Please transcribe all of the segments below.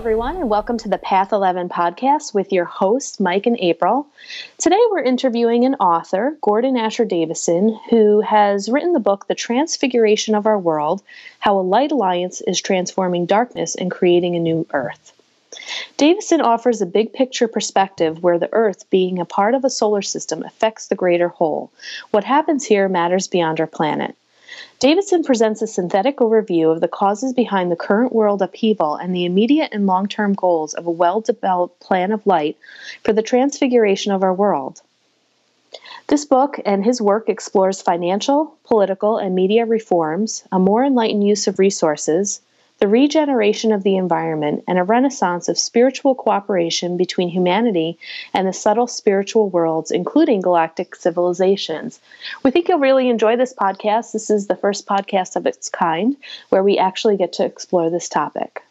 everyone, and welcome to the Path 11 podcast with your hosts, Mike and April. Today, we're interviewing an author, Gordon Asher Davidson, who has written the book, The Transfiguration of Our World How a Light Alliance is Transforming Darkness and Creating a New Earth. Davidson offers a big picture perspective where the Earth, being a part of a solar system, affects the greater whole. What happens here matters beyond our planet. Davidson presents a synthetic overview of the causes behind the current world upheaval and the immediate and long term goals of a well developed plan of light for the transfiguration of our world. This book and his work explores financial, political, and media reforms, a more enlightened use of resources, the regeneration of the environment, and a renaissance of spiritual cooperation between humanity and the subtle spiritual worlds, including galactic civilizations. We think you'll really enjoy this podcast. This is the first podcast of its kind where we actually get to explore this topic.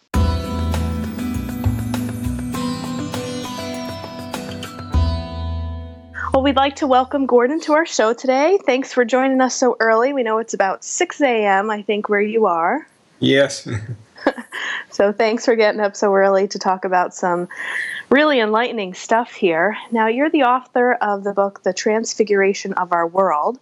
Well, we'd like to welcome Gordon to our show today. Thanks for joining us so early. We know it's about 6 a.m., I think, where you are. Yes. so thanks for getting up so early to talk about some really enlightening stuff here. Now, you're the author of the book, The Transfiguration of Our World.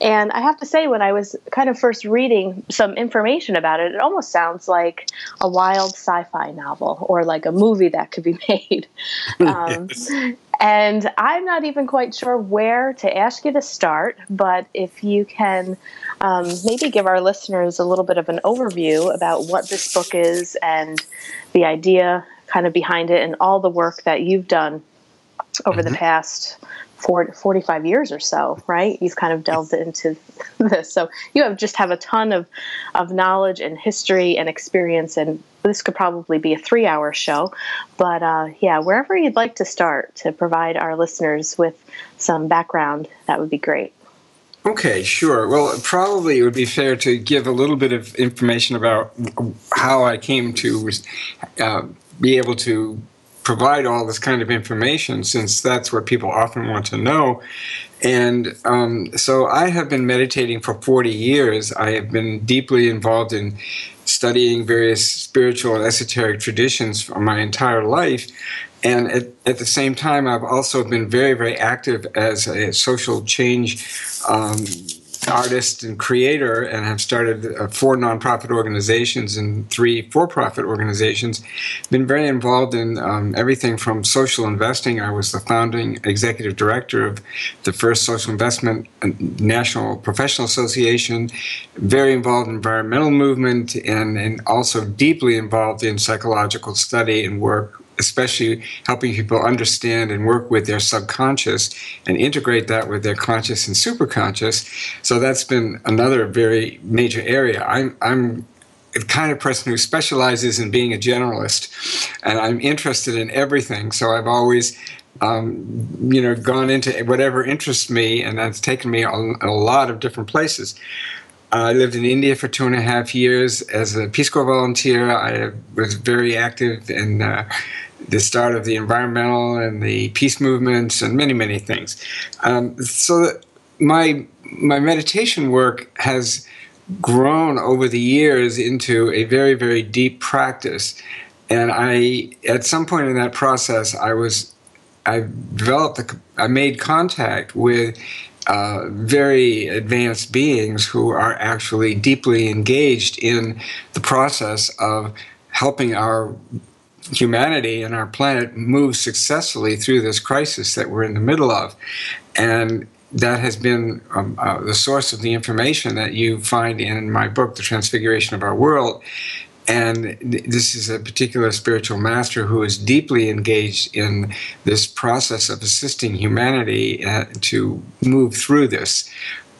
And I have to say, when I was kind of first reading some information about it, it almost sounds like a wild sci fi novel or like a movie that could be made. Um, yes. And I'm not even quite sure where to ask you to start, but if you can um, maybe give our listeners a little bit of an overview about what this book is and the idea kind of behind it and all the work that you've done over mm-hmm. the past 40, 45 years or so, right? You've kind of delved into this. So you have just have a ton of, of knowledge and history and experience. And this could probably be a three hour show. But uh, yeah, wherever you'd like to start to provide our listeners with some background, that would be great. Okay, sure. Well, probably it would be fair to give a little bit of information about how I came to uh, be able to provide all this kind of information since that's what people often want to know. And um, so I have been meditating for 40 years. I have been deeply involved in studying various spiritual and esoteric traditions for my entire life. And at, at the same time, I've also been very, very active as a social change um, artist and creator and have started uh, four nonprofit organizations and three for-profit organizations. Been very involved in um, everything from social investing. I was the founding executive director of the first social investment uh, national professional association. Very involved in environmental movement and, and also deeply involved in psychological study and work especially helping people understand and work with their subconscious and integrate that with their conscious and superconscious. So that's been another very major area. I'm, I'm the kind of person who specializes in being a generalist, and I'm interested in everything. So I've always um, you know, gone into whatever interests me, and that's taken me a, a lot of different places. I lived in India for two and a half years as a Peace Corps volunteer. I was very active in uh, the start of the environmental and the peace movements and many, many things. Um, so my my meditation work has grown over the years into a very, very deep practice. And I, at some point in that process, I was, I developed, the, I made contact with uh, very advanced beings who are actually deeply engaged in the process of helping our humanity and our planet move successfully through this crisis that we're in the middle of. And that has been um, uh, the source of the information that you find in my book, The Transfiguration of Our World. And this is a particular spiritual master who is deeply engaged in this process of assisting humanity uh, to move through this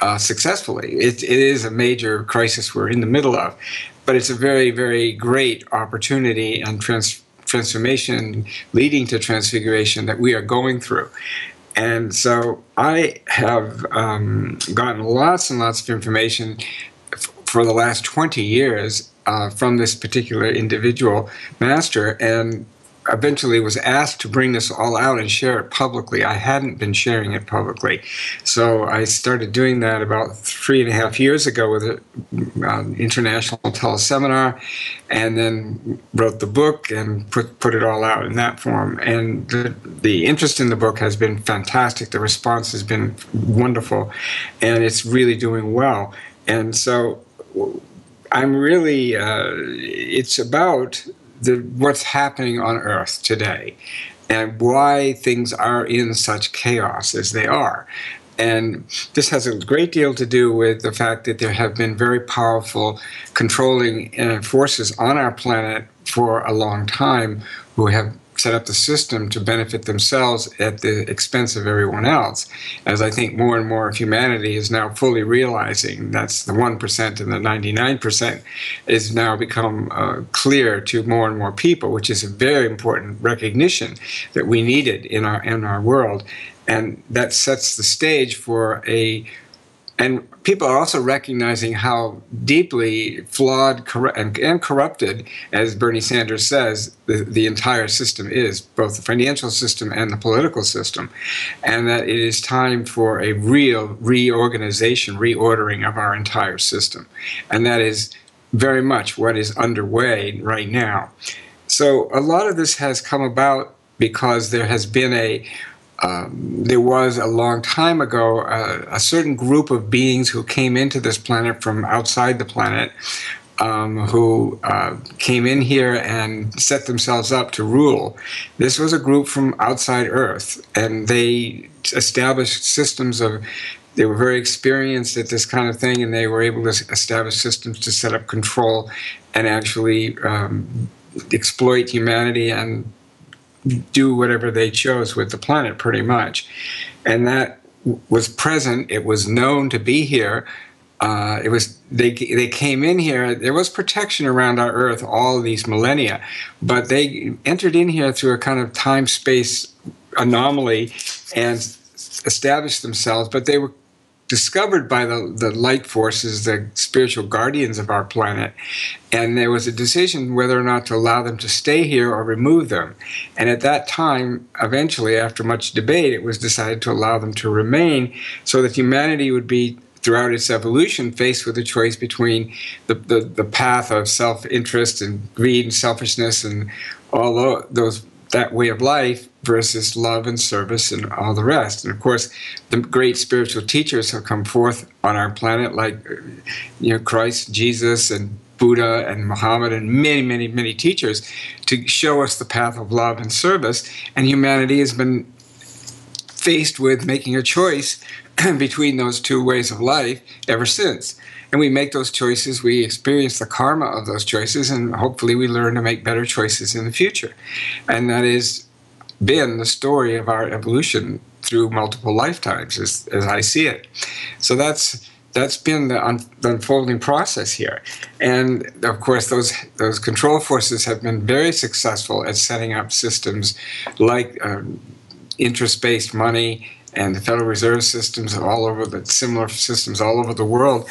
uh, successfully. It, it is a major crisis we're in the middle of, but it's a very, very great opportunity and trans- transformation leading to transfiguration that we are going through. And so I have um, gotten lots and lots of information for the last 20 years uh, from this particular individual master. And eventually was asked to bring this all out and share it publicly. I hadn't been sharing it publicly. So I started doing that about three and a half years ago with an uh, international teleseminar and then wrote the book and put, put it all out in that form. And the, the interest in the book has been fantastic. The response has been wonderful and it's really doing well. And so I'm really, uh, it's about the, what's happening on Earth today and why things are in such chaos as they are. And this has a great deal to do with the fact that there have been very powerful controlling uh, forces on our planet for a long time who have set up the system to benefit themselves at the expense of everyone else. As I think more and more of humanity is now fully realizing that's the 1% and the 99% is now become uh, clear to more and more people, which is a very important recognition that we needed in our, in our world. And that sets the stage for a and people are also recognizing how deeply flawed and, corrupted, as Bernie Sanders says, the, the entire system is, both the financial system and the political system, and that it is time for a real reorganization, reordering of our entire system. And that is very much what is underway right now. So a lot of this has come about because there has been a um, there was a long time ago uh, a certain group of beings who came into this planet from outside the planet um, who uh, came in here and set themselves up to rule. This was a group from outside Earth, and they established systems of. They were very experienced at this kind of thing, and they were able to establish systems to set up control and actually um, exploit humanity and do whatever they chose with the planet, pretty much. And that was present. It was known to be here. Uh, it was they they came in here. There was protection around our Earth all these millennia, but they entered in here through a kind of time space anomaly and established themselves. But they were discovered by the, the light forces, the spiritual guardians of our planet. And there was a decision whether or not to allow them to stay here or remove them. And at that time, eventually, after much debate, it was decided to allow them to remain so that humanity would be throughout its evolution faced with a choice between the, the, the path of self-interest and greed and selfishness and all those that way of life versus love and service and all the rest. And of course, the great spiritual teachers have come forth on our planet, like you know Christ, Jesus, and Buddha and Muhammad and many, many, many teachers to show us the path of love and service. And humanity has been faced with making a choice between those two ways of life ever since. And we make those choices, we experience the karma of those choices, and hopefully we learn to make better choices in the future. And that has been the story of our evolution through multiple lifetimes, as, as I see it. So that's that's been the, un- the, unfolding process here. And of course, those those control forces have been very successful at setting up systems like um, interest-based money and the Federal Reserve systems all over the similar systems all over the world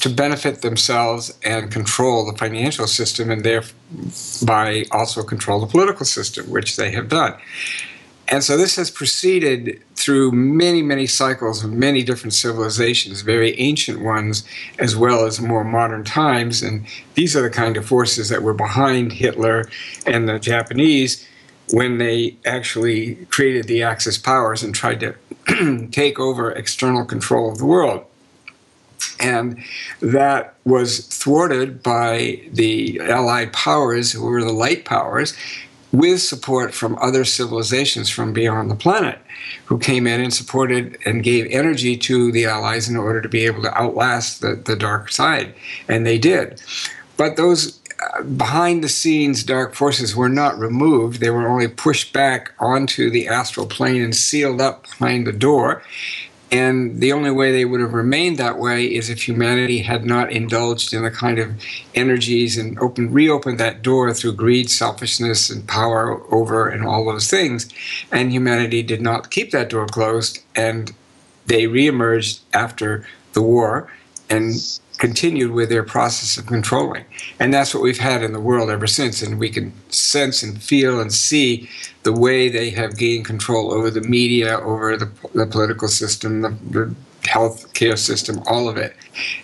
to benefit themselves and control the financial system and thereby also control the political system, which they have done. And so this has proceeded through many, many cycles of many different civilizations, very ancient ones, as well as more modern times. And these are the kind of forces that were behind Hitler and the Japanese when they actually created the Axis powers and tried to take over external control of the world. And that was thwarted by the Allied powers, who were the light powers, with support from other civilizations from beyond the planet who came in and supported and gave energy to the Allies in order to be able to outlast the, the dark side. And they did. But those uh, behind the scenes dark forces were not removed, they were only pushed back onto the astral plane and sealed up behind the door. And the only way they would have remained that way is if humanity had not indulged in the kind of energies and opened, reopened that door through greed, selfishness, and power over and all those things. And humanity did not keep that door closed, and they reemerged after the war and continued with their process of controlling. And that's what we've had in the world ever since. And we can sense and feel and see the way they have gained control over the media, over the, the political system, the, the health care system, all of it.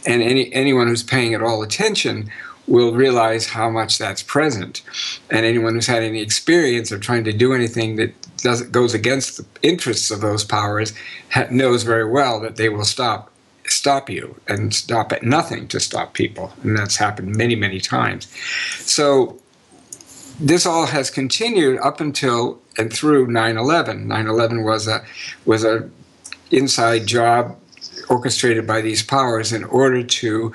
And any, anyone who's paying at all attention will realize how much that's present. And anyone who's had any experience of trying to do anything that does, goes against the interests of those powers ha- knows very well that they will stop stop you and stop at nothing to stop people. And that's happened many, many times. So this all has continued up until and through 9/11. 9/11 was a was a inside job orchestrated by these powers in order to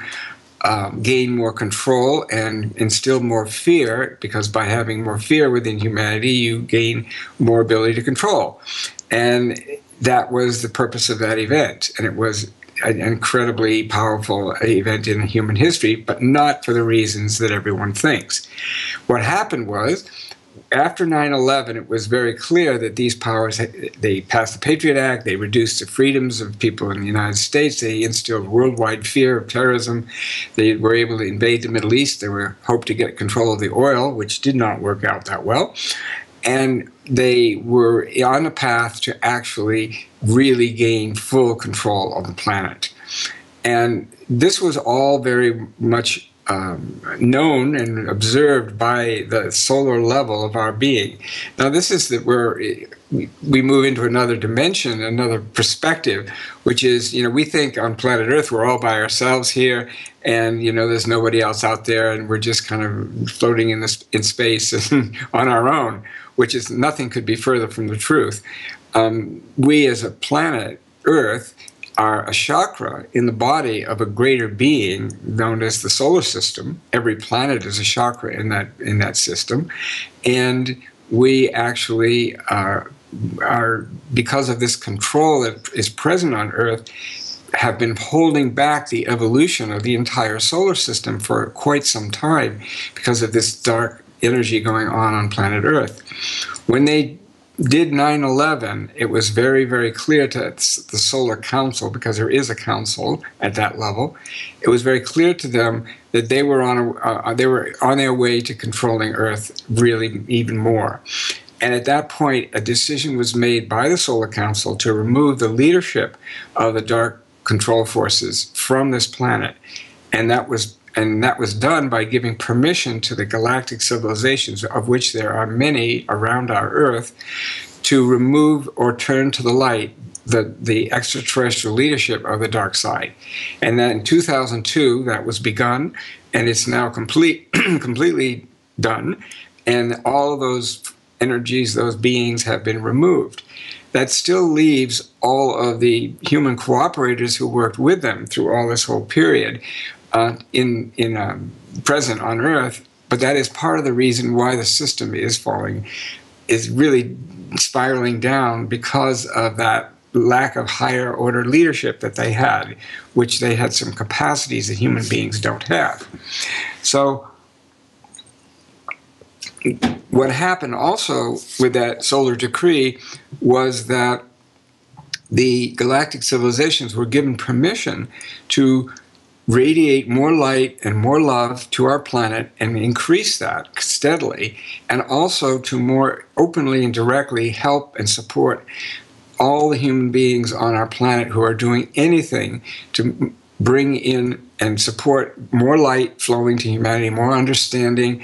um, gain more control and instill more fear, because by having more fear within humanity, you gain more ability to control. And that was the purpose of that event. And it was an incredibly powerful event in human history, but not for the reasons that everyone thinks. What happened was, after 9/11, it was very clear that these powers they passed the Patriot Act, they reduced the freedoms of people in the United States, they instilled worldwide fear of terrorism, they were able to invade the Middle East, they were hoped to get control of the oil, which did not work out that well, and they were on a path to actually really gain full control of the planet. And this was all very much um, known and observed by the solar level of our being. Now, this is that we're we move into another dimension, another perspective, which is you know we think on planet Earth we're all by ourselves here, and you know there's nobody else out there, and we're just kind of floating in this in space on our own, which is nothing could be further from the truth. Um, we as a planet Earth are a chakra in the body of a greater being known as the solar system. Every planet is a chakra in that in that system, and we actually are are because of this control that is present on Earth have been holding back the evolution of the entire solar system for quite some time because of this dark energy going on on planet Earth. When they did 9 11, it was very, very clear to the Solar Council, because there is a council at that level, it was very clear to them that they were on, a, uh, they were on their way to controlling Earth really even more. And at that point, a decision was made by the Solar Council to remove the leadership of the dark control forces from this planet. And that was and that was done by giving permission to the galactic civilizations, of which there are many around our Earth, to remove or turn to the light the, the extraterrestrial leadership of the dark side. And then in 2002, that was begun, and it's now complete, completely done. And all those energies, those beings have been removed. That still leaves all of the human cooperators who worked with them through all this whole period uh, in in um, present on Earth. But that is part of the reason why the system is falling, is really spiraling down because of that lack of higher order leadership that they had, which they had some capacities that human beings don't have. So, what happened also with that solar decree was that the galactic civilizations were given permission to radiate more light and more love to our planet and increase that steadily, and also to more openly and directly help and support all the human beings on our planet who are doing anything to bring in and support more light flowing to humanity, more understanding,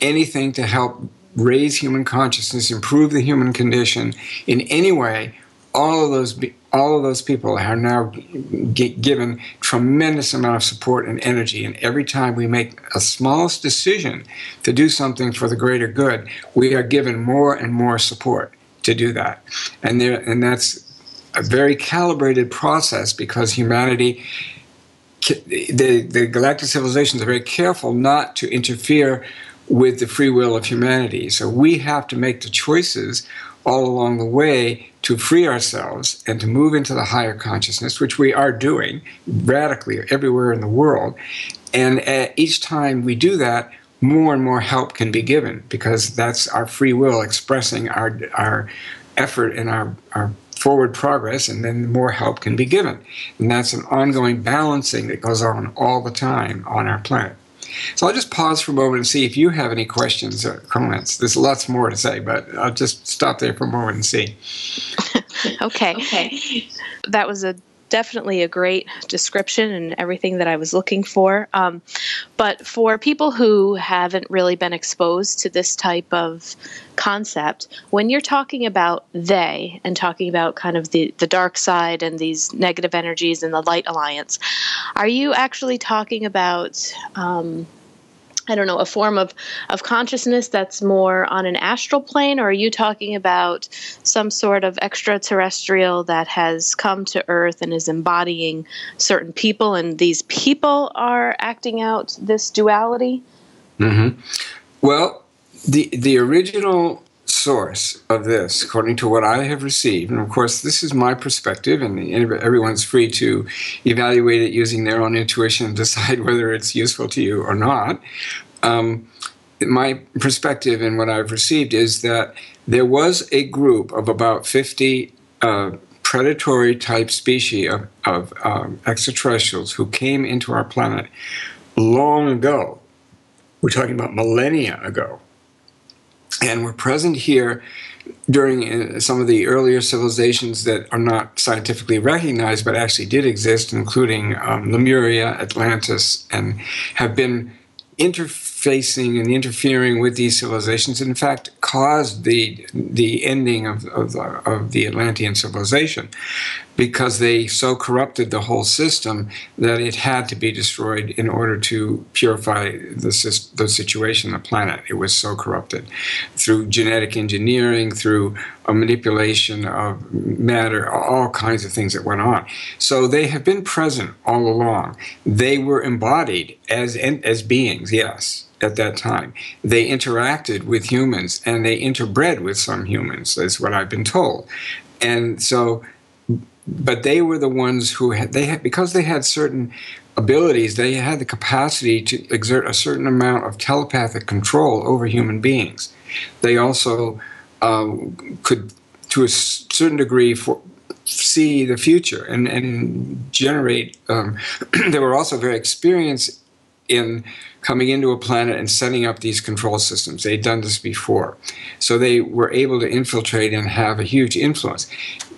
anything to help raise human consciousness, improve the human condition in any way all of those all of those people are now given tremendous amount of support and energy and every time we make a smallest decision to do something for the greater good we are given more and more support to do that. And there and that's a very calibrated process because humanity the, the galactic civilizations are very careful not to interfere with the free will of humanity. So we have to make the choices all along the way to free ourselves and to move into the higher consciousness, which we are doing radically everywhere in the world. And uh, each time we do that, more and more help can be given because that's our free will expressing our, our effort and our, our forward progress and then more help can be given. And that's an ongoing balancing that goes on all the time on our planet. So I'll just pause for a moment and see if you have any questions or comments. There's lots more to say, but I'll just stop there for a moment and see. okay. Okay. That was a definitely a great description and everything that I was looking for. Um, but for people who haven't really been exposed to this type of concept, when you're talking about they and talking about kind of the, the dark side and these negative energies and the light alliance, are you actually talking about um, I don't know, a form of, of consciousness that's more on an astral plane, or are you talking about some sort of extraterrestrial that has come to Earth and is embodying certain people, and these people are acting out this duality? Mm-hmm. Well, the the original source of this, according to what I have received, and of course, this is my perspective, and everyone's free to evaluate it using their own intuition and decide whether it's useful to you or not. Um, my perspective and what I've received is that there was a group of about 50 uh, predatory type species of, of um, extraterrestrials who came into our planet long ago. We're talking about millennia ago and were present here during uh, some of the earlier civilizations that are not scientifically recognized but actually did exist, including um, Lemuria, Atlantis, and have been interfacing and interfering with these civilizations, in fact, caused the the ending of, of, of the Atlantean civilization because they so corrupted the whole system that it had to be destroyed in order to purify the, the situation, the planet. It was so corrupted through genetic engineering, through a manipulation of matter, all kinds of things that went on. So they have been present all along. They were embodied as as beings, yes at that time. They interacted with humans and they interbred with some humans, is what I've been told. And so but they were the ones who had they had because they had certain abilities they had the capacity to exert a certain amount of telepathic control over human beings they also um, could to a certain degree for, see the future and, and generate um, they were also very experienced in coming into a planet and setting up these control systems. They'd done this before. So they were able to infiltrate and have a huge influence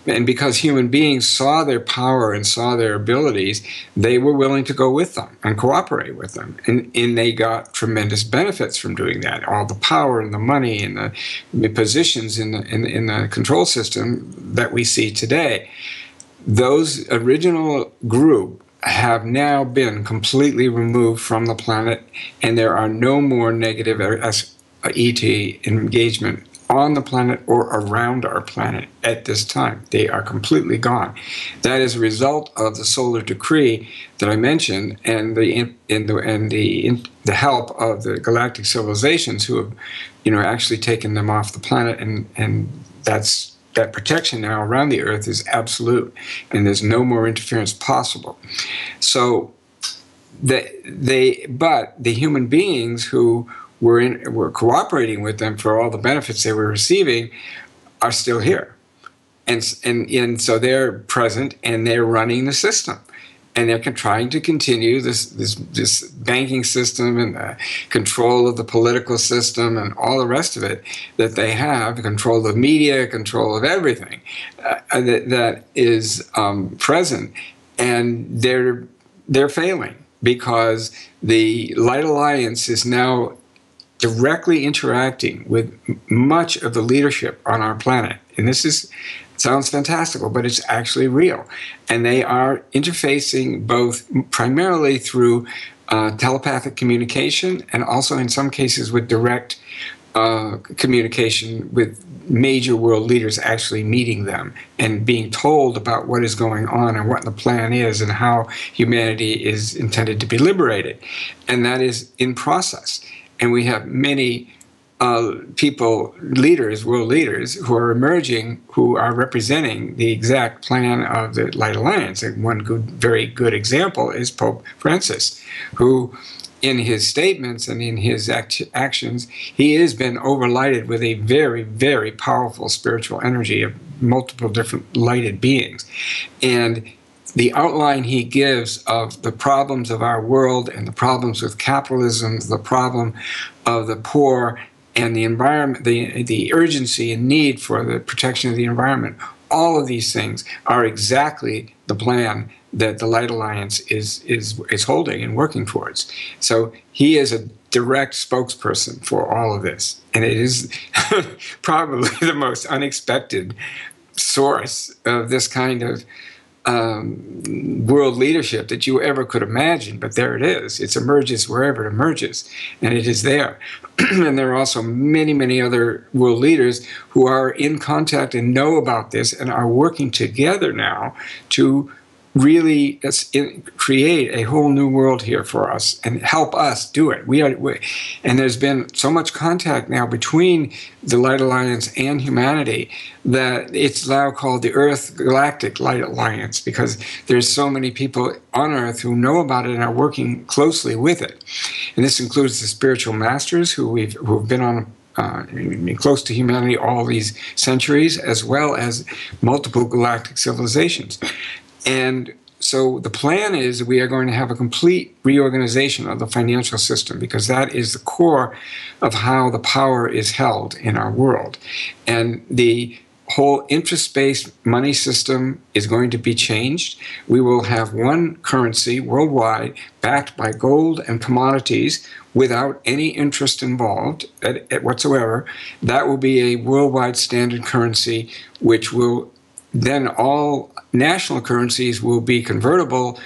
and because human beings saw their power and saw their abilities, they were willing to go with them and cooperate with them. And, and they got tremendous benefits from doing that. All the power and the money and the, the positions in the, in, in the control system that we see today. Those original group have now been completely removed from the planet, and there are no more negative uh, ET engagement on the planet or around our planet at this time. They are completely gone. That is a result of the solar decree that I mentioned and the in the and the in, the help of the galactic civilizations who have, you know, actually taken them off the planet and and that's that protection now around the earth is absolute and there's no more interference possible. So they, they but the human beings who were in, were cooperating with them for all the benefits they were receiving are still here, and and and so they're present and they're running the system, and they're trying to continue this this this banking system and the control of the political system and all the rest of it that they have control of media, control of everything uh, that that is um, present, and they're they're failing because the Light Alliance is now directly interacting with much of the leadership on our planet. And this is sounds fantastical, but it's actually real. And they are interfacing both primarily through uh, telepathic communication and also in some cases with direct uh, communication with major world leaders actually meeting them and being told about what is going on and what the plan is and how humanity is intended to be liberated. And that is in process and we have many uh, people, leaders, world leaders, who are emerging, who are representing the exact plan of the Light Alliance. And one good, very good example is Pope Francis, who, in his statements and in his act- actions, he has been overlighted with a very, very powerful spiritual energy of multiple different lighted beings. And the outline he gives of the problems of our world and the problems with capitalism, the problem of the poor and the environment, the, the urgency and need for the protection of the environment, all of these things are exactly the plan that the Light Alliance is, is, is holding and working towards. So he is a direct spokesperson for all of this. And it is probably the most unexpected source of this kind of um, world leadership that you ever could imagine, but there it is. It emerges wherever it emerges, and it is there. and there are also many, many other world leaders who are in contact and know about this and are working together now to really create a whole new world here for us and help us do it. We are, we, and there's been so much contact now between the Light Alliance and humanity that it's now called the Earth Galactic Light Alliance because there's so many people on Earth who know about it and are working closely with it. And this includes the spiritual masters who we've who've been on uh, close to humanity all these centuries, as well as multiple galactic civilizations. And so the plan is we are going to have a complete reorganization of the financial system because that is the core of how the power is held in our world. And the whole interest based money system is going to be changed. We will have one currency worldwide backed by gold and commodities without any interest involved at, at whatsoever. That will be a worldwide standard currency which will then all national currencies will be convertible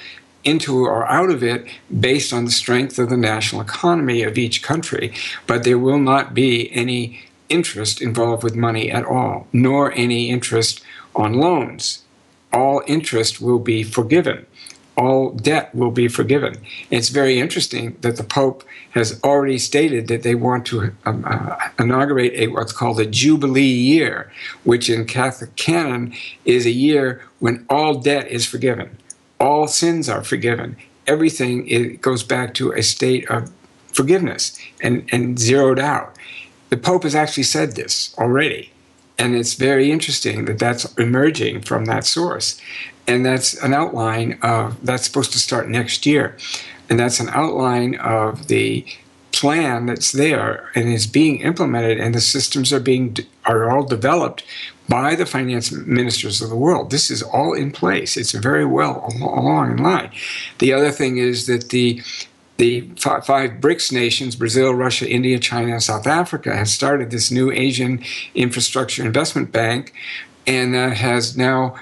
into or out of it based on the strength of the national economy of each country. But there will not be any interest involved with money at all, nor any interest on loans. All interest will be forgiven. All debt will be forgiven. It's very interesting that the Pope has already stated that they want to um, uh, inaugurate a, what's called a Jubilee year, which in Catholic canon is a year when all debt is forgiven, all sins are forgiven. Everything it goes back to a state of forgiveness and, and zeroed out. The Pope has actually said this already. And it's very interesting that that's emerging from that source. And that's an outline of that's supposed to start next year. And that's an outline of the plan that's there and is being implemented and the systems are being are all developed by the finance ministers of the world. This is all in place. It's very well along in line. The other thing is that the the five BRICS nations, Brazil, Russia, India, China, and South Africa, have started this new Asian Infrastructure Investment Bank, and that has now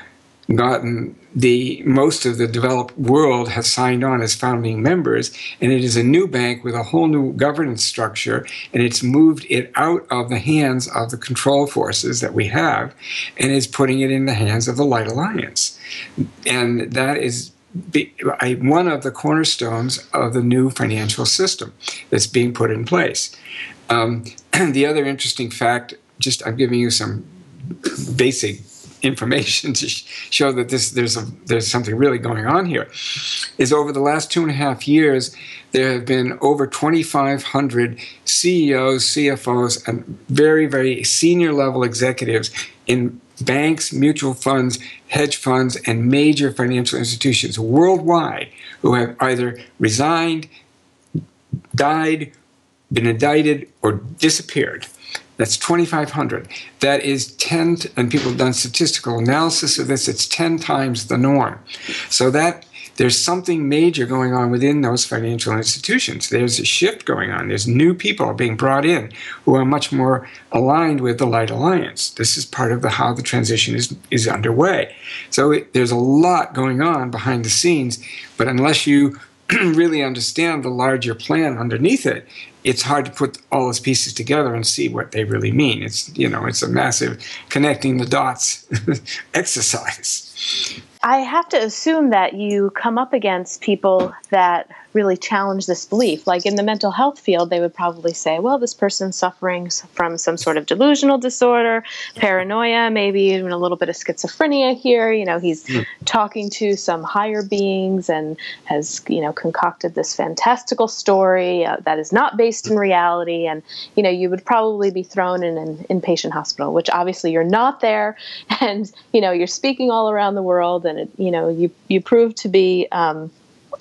gotten the most of the developed world has signed on as founding members and it is a new bank with a whole new governance structure and it's moved it out of the hands of the control forces that we have and is putting it in the hands of the light alliance and that is one of the cornerstones of the new financial system that's being put in place. Um, the other interesting fact, just I'm giving you some basic information to show that this there's a there's something really going on here, is over the last two and a half years there have been over 2,500 CEOs, CFOs, and very very senior level executives in banks, mutual funds, hedge funds, and major financial institutions worldwide who have either resigned, died, been indicted, or disappeared. That's 2,500. That is 10, and people have done statistical analysis of this, it's 10 times the norm. So that there's something major going on within those financial institutions. There's a shift going on. There's new people being brought in who are much more aligned with the Light Alliance. This is part of the how the transition is is underway. So it, there's a lot going on behind the scenes, but unless you really understand the larger plan underneath it, it's hard to put all those pieces together and see what they really mean. It's you know, it's a massive connecting the dots exercise. I have to assume that you come up against people that really challenge this belief. Like in the mental health field, they would probably say, well, this person's suffering from some sort of delusional disorder, paranoia, maybe even a little bit of schizophrenia here. You know, he's mm. talking to some higher beings and has, you know, concocted this fantastical story uh, that is not based in reality. And, you know, you would probably be thrown in an inpatient hospital, which obviously you're not there. And, you know, you're speaking all around the world and, it, you know, you, you prove to be, um,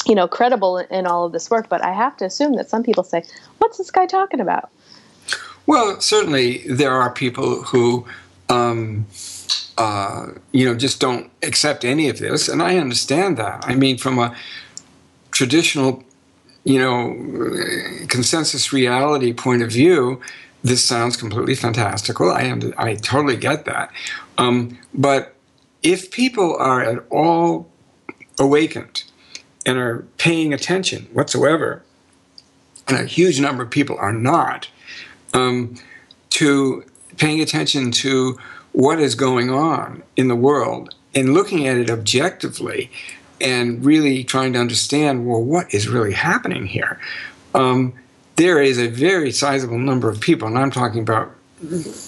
you know, credible in all of this work. But I have to assume that some people say, "What's this guy talking about?" Well, certainly there are people who, um, uh, you know, just don't accept any of this, and I understand that. I mean, from a traditional, you know, consensus reality point of view, this sounds completely fantastical. I I totally get that, um, but if people are at all awakened and are paying attention whatsoever, and a huge number of people are not, um, to paying attention to what is going on in the world and looking at it objectively and really trying to understand well, what is really happening here? Um, there is a very sizable number of people, and I'm talking about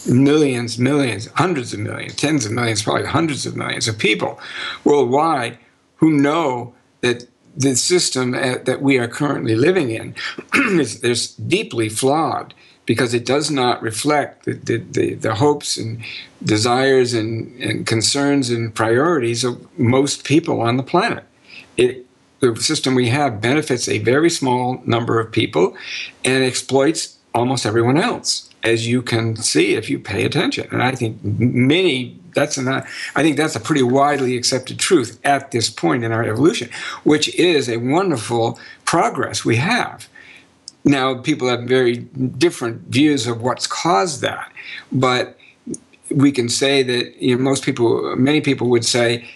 millions, millions, hundreds of millions, tens of millions, probably hundreds of millions of people worldwide who know that the system uh, that we are currently living in is, is deeply flawed because it does not reflect the, the, the, the hopes and desires and, and, concerns and priorities of most people on the planet. It, the system we have benefits a very small number of people and exploits almost everyone else, as you can see if you pay attention. And I think many that's an, I think that's a pretty widely accepted truth at this point in our evolution, which is a wonderful progress we have. Now, people have very different views of what's caused that, but we can say that you know, most people, many people would say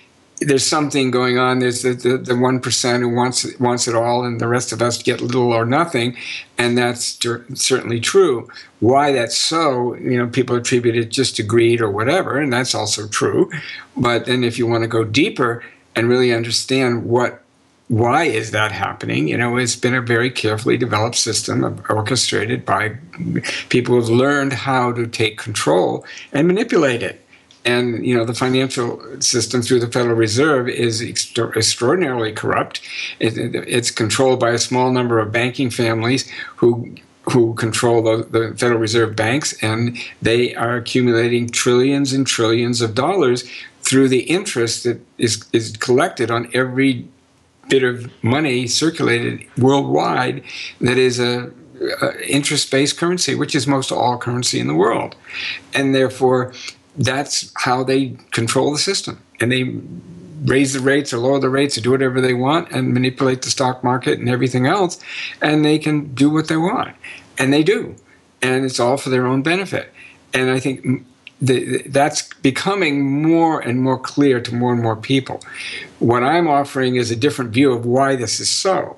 there's something going on. There's the, the, the 1% who wants, wants it all, and the rest of us get little or nothing. And that's certainly true. Why that's so, you know, people attribute it just to greed or whatever, and that's also true. But then if you want to go deeper and really understand what why is that happening? You know, it's been a very carefully developed system orchestrated by people who've learned how to take control and manipulate it and you know the financial system through the Federal Reserve is extra- extraordinarily corrupt. It, it, it's controlled by a small number of banking families who who control the, the, Federal Reserve banks, and they are accumulating trillions and trillions of dollars through the interest that is is collected on every bit of money circulated worldwide. That is a interest-based currency, which is most all currency in the world, and therefore that's how they control the system. And they raise the rates or lower the rates or do whatever they want and manipulate the stock market and everything else. And they can do what they want. And they do. And it's all for their own benefit. And I think the, that's becoming more and more clear to more and more people. What I'm offering is a different view of why this is so.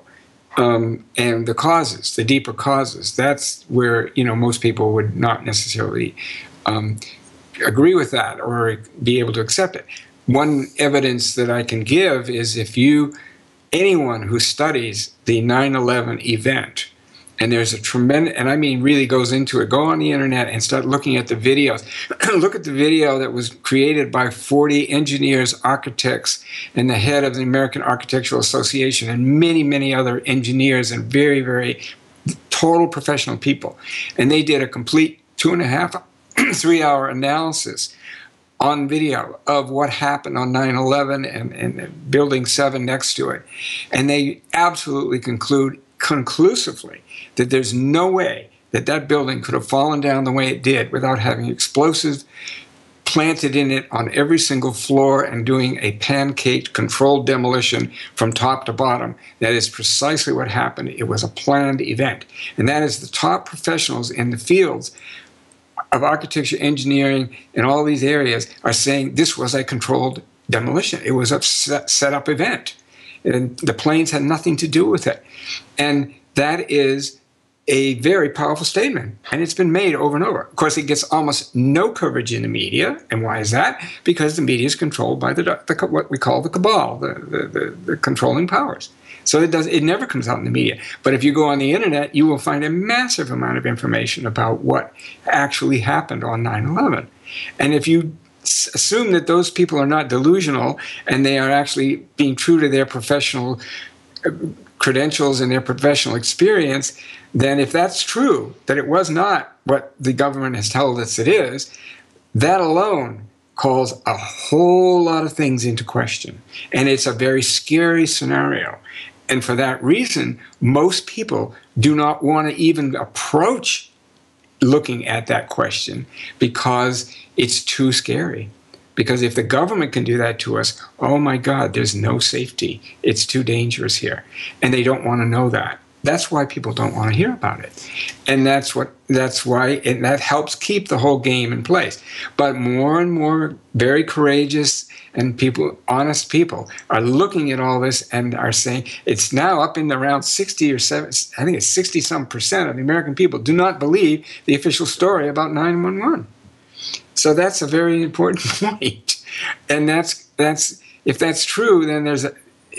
Um, and the causes, the deeper causes. That's where you know most people would not necessarily um, agree with that or be able to accept it. One evidence that I can give is if you, anyone who studies the 9 11 event, and there's a tremendous, and I mean really goes into it, go on the internet and start looking at the videos. Look at the video that was created by 40 engineers, architects, and the head of the American Architectural Association, and many, many other engineers and very, very total professional people. And they did a complete two and a half three hour analysis on video of what happened on 9 11 and, and Building 7 next to it. And they absolutely conclude conclusively that there's no way that that building could have fallen down the way it did without having explosives planted in it on every single floor and doing a pancake controlled demolition from top to bottom. That is precisely what happened. It was a planned event. And that is the top professionals in the fields of architecture, engineering, and all these areas are saying this was a controlled demolition. It was a set up event. And the planes had nothing to do with it. And that is a very powerful statement. And it's been made over and over. Of course, it gets almost no coverage in the media. And why is that? Because the media is controlled by the, the what we call the cabal, the, the, the, the controlling powers. So it does it never comes out in the media. But if you go on the internet, you will find a massive amount of information about what actually happened on 9/11. And if you assume that those people are not delusional and they are actually being true to their professional uh, credentials and their professional experience, then if that's true, that it was not what the government has told us it is, that alone calls a whole lot of things into question. And it's a very scary scenario. And for that reason, most people do not want to even approach looking at that question because it's too scary. Because if the government can do that to us, oh my God, there's no safety. It's too dangerous here. And they don't want to know that. That's why people don't want to hear about it. And that's what that's why and that helps keep the whole game in place. But more and more very courageous and people honest people are looking at all this and are saying it's now up in around 60 or 70 I think it's 60 some percent of the American people do not believe the official story about 911. So that's a very important point. And that's that's if that's true then there's a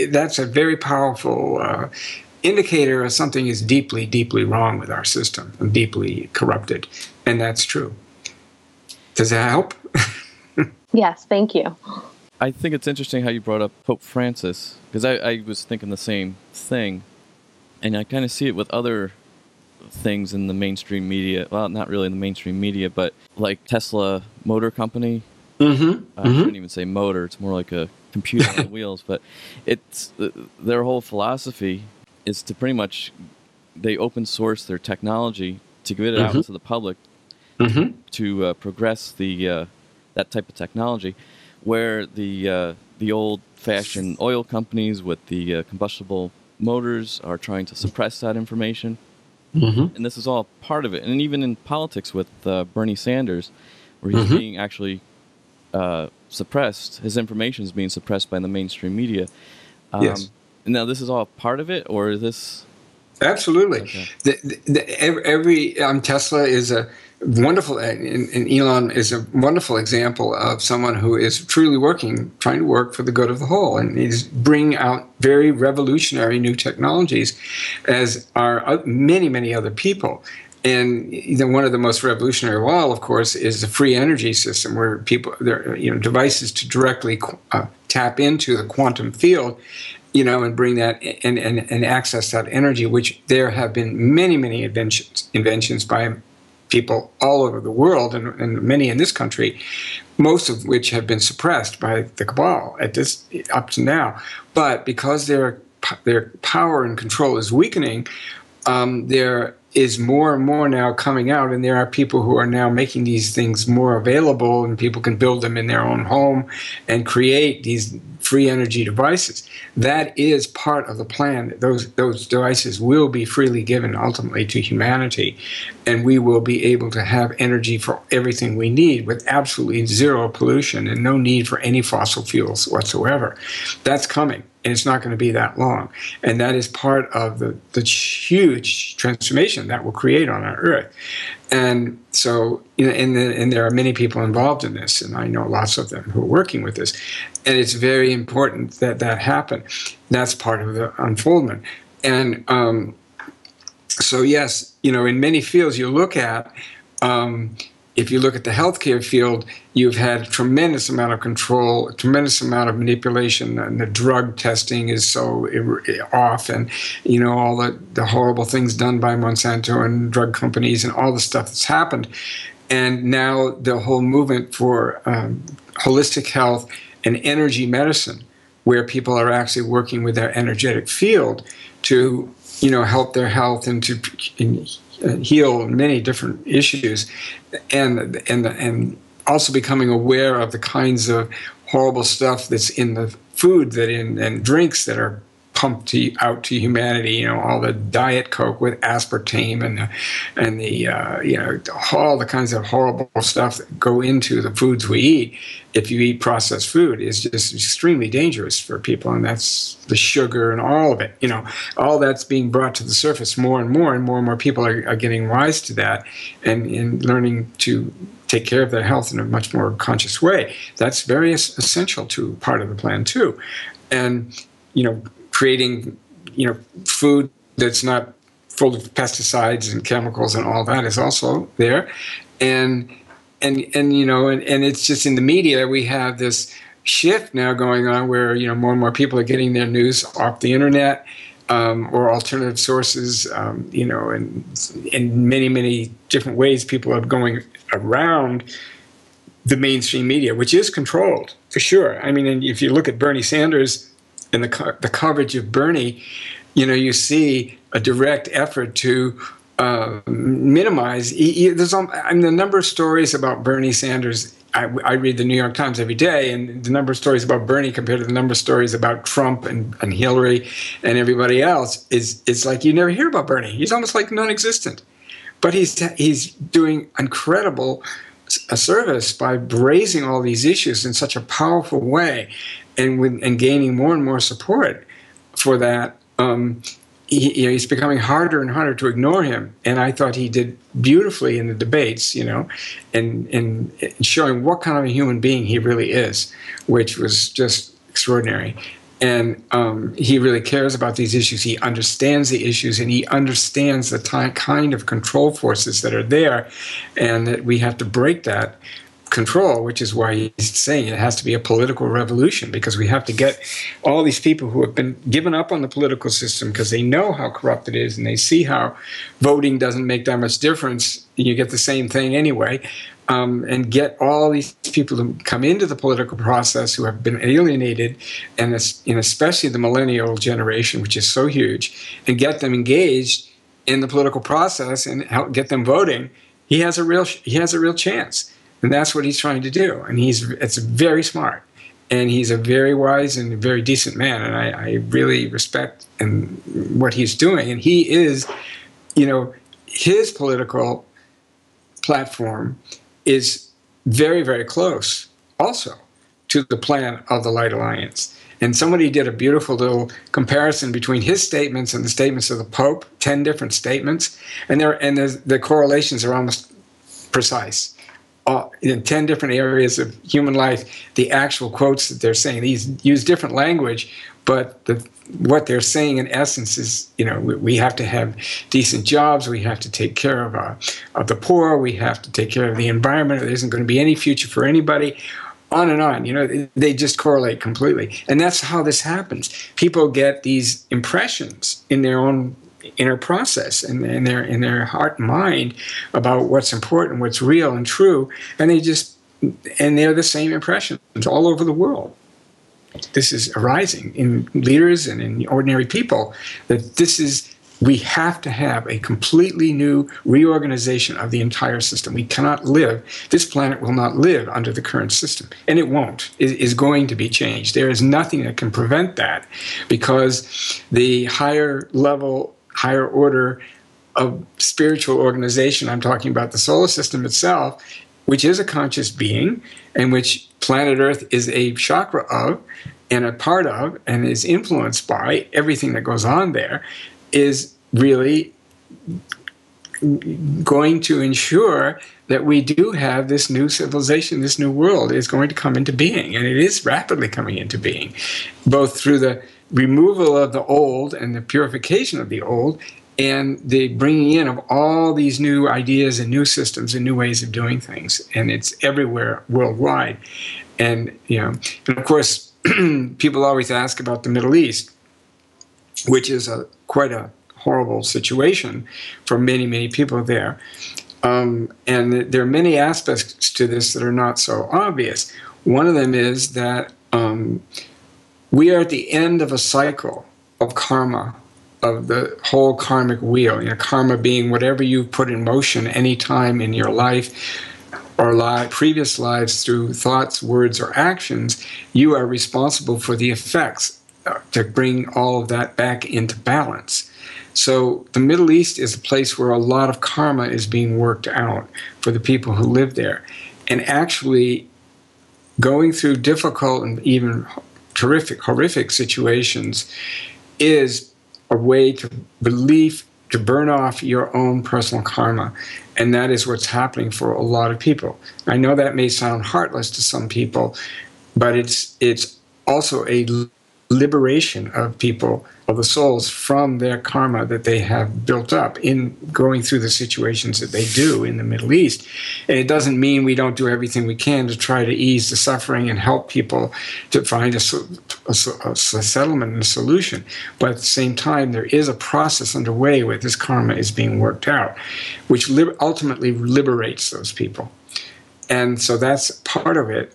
that's a very powerful uh, indicator of something is deeply, deeply wrong with our system and deeply corrupted. And that's true. Does that help? yes, thank you. I think it's interesting how you brought up Pope Francis, because I, I was thinking the same thing. And I kind of see it with other things in the mainstream media. Well, not really in the mainstream media, but like Tesla Motor Company. Mm-hmm. I mm-hmm. shouldn't even say motor; it's more like a computer on wheels. But it's uh, their whole philosophy is to pretty much they open source their technology to give it mm-hmm. out to the public mm-hmm. to uh, progress the uh, that type of technology, where the uh, the old fashioned oil companies with the uh, combustible motors are trying to suppress that information. Mm-hmm. And this is all part of it. And even in politics with uh, Bernie Sanders, where he's mm-hmm. being actually uh, suppressed, his information is being suppressed by the mainstream media. Um, yes now this is all part of it, or is this? Absolutely. Okay. The, the, every um, Tesla is a wonderful, and, and, Elon is a wonderful example of someone who is truly working, trying to work for the good of the whole, and he's bringing out very revolutionary new technologies, as are many, many other people. And one of the most revolutionary of all, of course, is the free energy system, where people, there, you know, devices to directly uh, tap into the quantum field you know, and bring that and, and, and access that energy, which there have been many, many inventions, inventions by people all over the world and, and many in this country, most of which have been suppressed by the cabal at this up to now. But because their their power and control is weakening, um, there is more and more now coming out, and there are people who are now making these things more available, and people can build them in their own home and create these free energy devices. That is part of the plan. Those those devices will be freely given ultimately to humanity, and we will be able to have energy for everything we need with absolutely zero pollution and no need for any fossil fuels whatsoever. That's coming and it's not going to be that long. And that is part of the, the huge transformation that will create on our Earth. And so, you know, and, the, and there are many people involved in this, and I know lots of them who are working with this. And it's very important that that happen. That's part of the unfoldment. And um, so, yes, you know, in many fields you look at, um, if you look at the healthcare field, you've had a tremendous amount of control, a tremendous amount of manipulation, and the drug testing is so off, and you know all the, the horrible things done by Monsanto and drug companies, and all the stuff that's happened, and now the whole movement for um, holistic health and energy medicine, where people are actually working with their energetic field to you know help their health and to heal many different issues, and and and also becoming aware of the kinds of horrible stuff that's in the food that in and drinks that are pumped to, out to humanity. You know, all the diet coke with aspartame and the, and the uh, you know all the kinds of horrible stuff that go into the foods we eat. If you eat processed food, is just extremely dangerous for people, and that's the sugar and all of it. You know, all that's being brought to the surface more and more, and more and more people are, are getting wise to that and, and learning to take care of their health in a much more conscious way. That's very essential to part of the plan too. And you know, creating you know, food that's not full of pesticides and chemicals and all that is also there, and and and you know, and, and it's just in the media we have this shift now going on where you know more and more people are getting their news off the internet um, or alternative sources. Um, you know, and in many many different ways, people are going around the mainstream media, which is controlled for sure. I mean, if you look at Bernie Sanders and the co- the coverage of Bernie, you know, you see a direct effort to uh, minimize. He, he, there's I mean, the number of stories about Bernie Sanders. I, I, read the New York Times every day, and the number of stories about Bernie compared to the number of stories about Trump and, and Hillary and everybody else is it's like you never hear about Bernie. He's almost like non-existent, but he's he's doing incredible a service by raising all these issues in such a powerful way and with, and gaining more and more support for that um, he, you know, he's becoming harder and harder to ignore him and I thought he did beautifully in the debates you know and and showing what kind of a human being he really is which was just extraordinary and um, he really cares about these issues. He understands the issues, and he understands the ty- kind of control forces that are there, and that we have to break that control, which is why he's saying it has to be a political revolution because we have to get all these people who have been given up on the political system because they know how corrupt it is and they see how voting doesn't make that much difference. You get the same thing anyway um, and get all these people to come into the political process who have been alienated, and, and especially the millennial generation, which is so huge, and get them engaged in the political process and help get them voting. He has a real he has a real chance, and that's what he's trying to do. And he's it's very smart, and he's a very wise and very decent man, and I, I really respect and what he's doing. And he is, you know, his political platform is very, very close also to the plan of the Light Alliance. And somebody did a beautiful little comparison between his statements and the statements of the Pope, 10 different statements, and, there, and the correlations are almost precise. Uh, in 10 different areas of human life, the actual quotes that they're saying, these use different language, but the, what they're saying in essence is, you know, we, we, have to have decent jobs, we have to take care of, uh, of the poor, we have to take care of the environment. There isn't going to be any future for anybody. On and on, you know, they just correlate completely, and that's how this happens. People get these impressions in their own inner process and in their in their heart and mind about what's important, what's real and true, and they just and they're the same impressions all over the world this is arising in leaders and in ordinary people that this is we have to have a completely new reorganization of the entire system. We cannot live, this planet will not live under the current system. And it won't. It is going to be changed. There is nothing that can prevent that because the higher level, higher order of spiritual organization, I'm talking about the solar system itself, which is a conscious being and which planet Earth is a chakra of and a part of and is influenced by everything that goes on there, is really going to ensure that we do have this new civilization, this new world is going to come into being. And it is rapidly coming into being, both through the removal of the old and the purification of the old, and the bringing in of all these new ideas and new systems and new ways of doing things. And it's everywhere worldwide. And, you know, and of course, people always ask about the Middle East, which is a quite a horrible situation for many, many people there. Um, and there are many aspects to this that are not so obvious. One of them is that um, we are at the end of a cycle of karma of the whole karmic wheel. You know, karma being whatever you've put in motion any time in your life or li- previous lives through thoughts, words, or actions, you are responsible for the effects uh, to bring all of that back into balance. So the Middle East is a place where a lot of karma is being worked out for the people who live there. And actually, going through difficult and even terrific, horrific situations is a way to relieve, to burn off your own personal karma. And that is what's happening for a lot of people. I know that may sound heartless to some people, but it's it's also a liberation of people, of the souls, from their karma that they have built up in going through the situations that they do in the Middle East. And it doesn't mean we don't do everything we can to try to ease the suffering and help people to find a, a, a settlement and a solution. But at the same time, there is a process underway where this karma is being worked out, which ultimately liberates those people. And so that's part of it.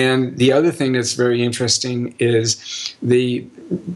And the other thing that's very interesting is the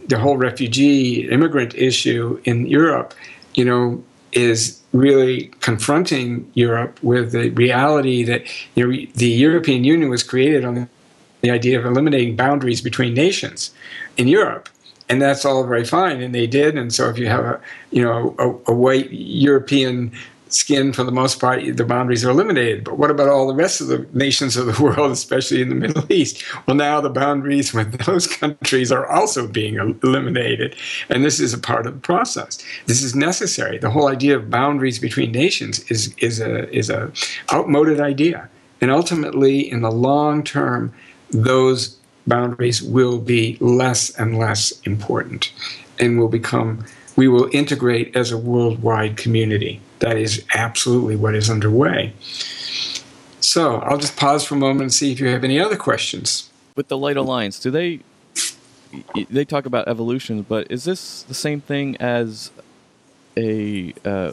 the whole refugee immigrant issue in Europe, you know, is really confronting Europe with the reality that you know the European Union was created on the, idea of eliminating boundaries between nations in Europe. And that's all very fine, and they did. And so, if you have a, you know, a, a white European skin, for the most part, the boundaries are eliminated. But what about all the rest of the nations of the world, especially in the Middle East? Well, now the boundaries with those countries are also being eliminated. And this is a part of the process. This is necessary. The whole idea of boundaries between nations is, is, a, is a outmoded idea. And ultimately, in the long term, those boundaries will be less and less important and will become we will integrate as a worldwide community. That is absolutely what is underway. So I'll just pause for a moment and see if you have any other questions. With the Light Alliance, do they they talk about evolution, but is this the same thing as a uh,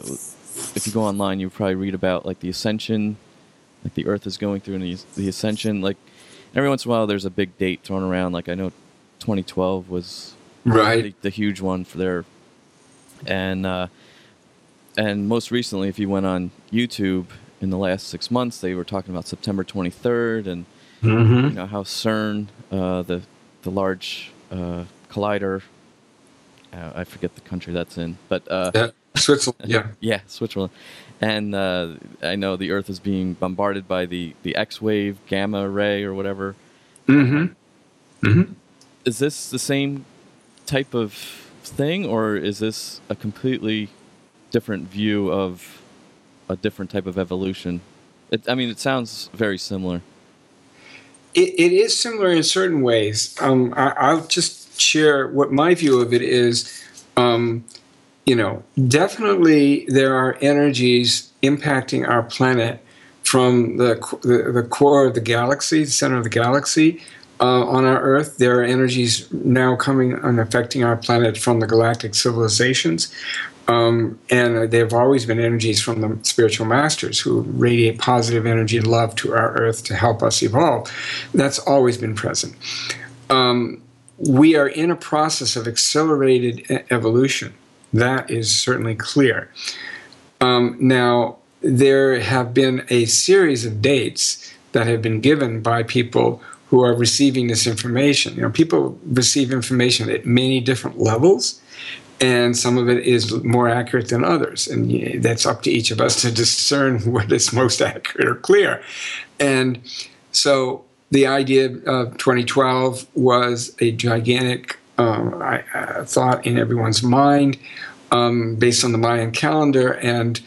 if you go online, you probably read about like the ascension, like the Earth is going through the, the ascension. Like every once in a while, there's a big date thrown around. Like I know 2012 was right the, the huge one for their and uh, and most recently, if you went on YouTube in the last six months, they were talking about September 23rd and mm-hmm. you know how CERN, uh, the the large uh, collider, uh, I forget the country that's in, but uh, yeah, Switzerland, yeah, yeah, Switzerland, and uh, I know the Earth is being bombarded by the the X wave, gamma ray, or whatever. Mm-hmm. Mm-hmm. Is this the same type of thing, or is this a completely different view of a different type of evolution? It, I mean, it sounds very similar. it, it is similar in certain ways. Um, I, will just share what my view of it is. Um, you know, definitely there are energies impacting our planet from the, the, the core of the galaxy, the center of the galaxy, uh, on our Earth. There are energies now coming and affecting our planet from the galactic civilizations. Um, and there have always been energies from the spiritual masters who radiate positive energy and love to our Earth to help us evolve. That's always been present. Um, we are in a process of accelerated evolution. That is certainly clear. Um, now, there have been a series of dates that have been given by people who are receiving this information. You know, people receive information at many different levels, and some of it is more accurate than others, and that's up to each of us to discern what is most accurate or clear. And so, the idea of 2012 was a gigantic um, I, uh, thought in everyone's mind, um, based on the Mayan calendar, and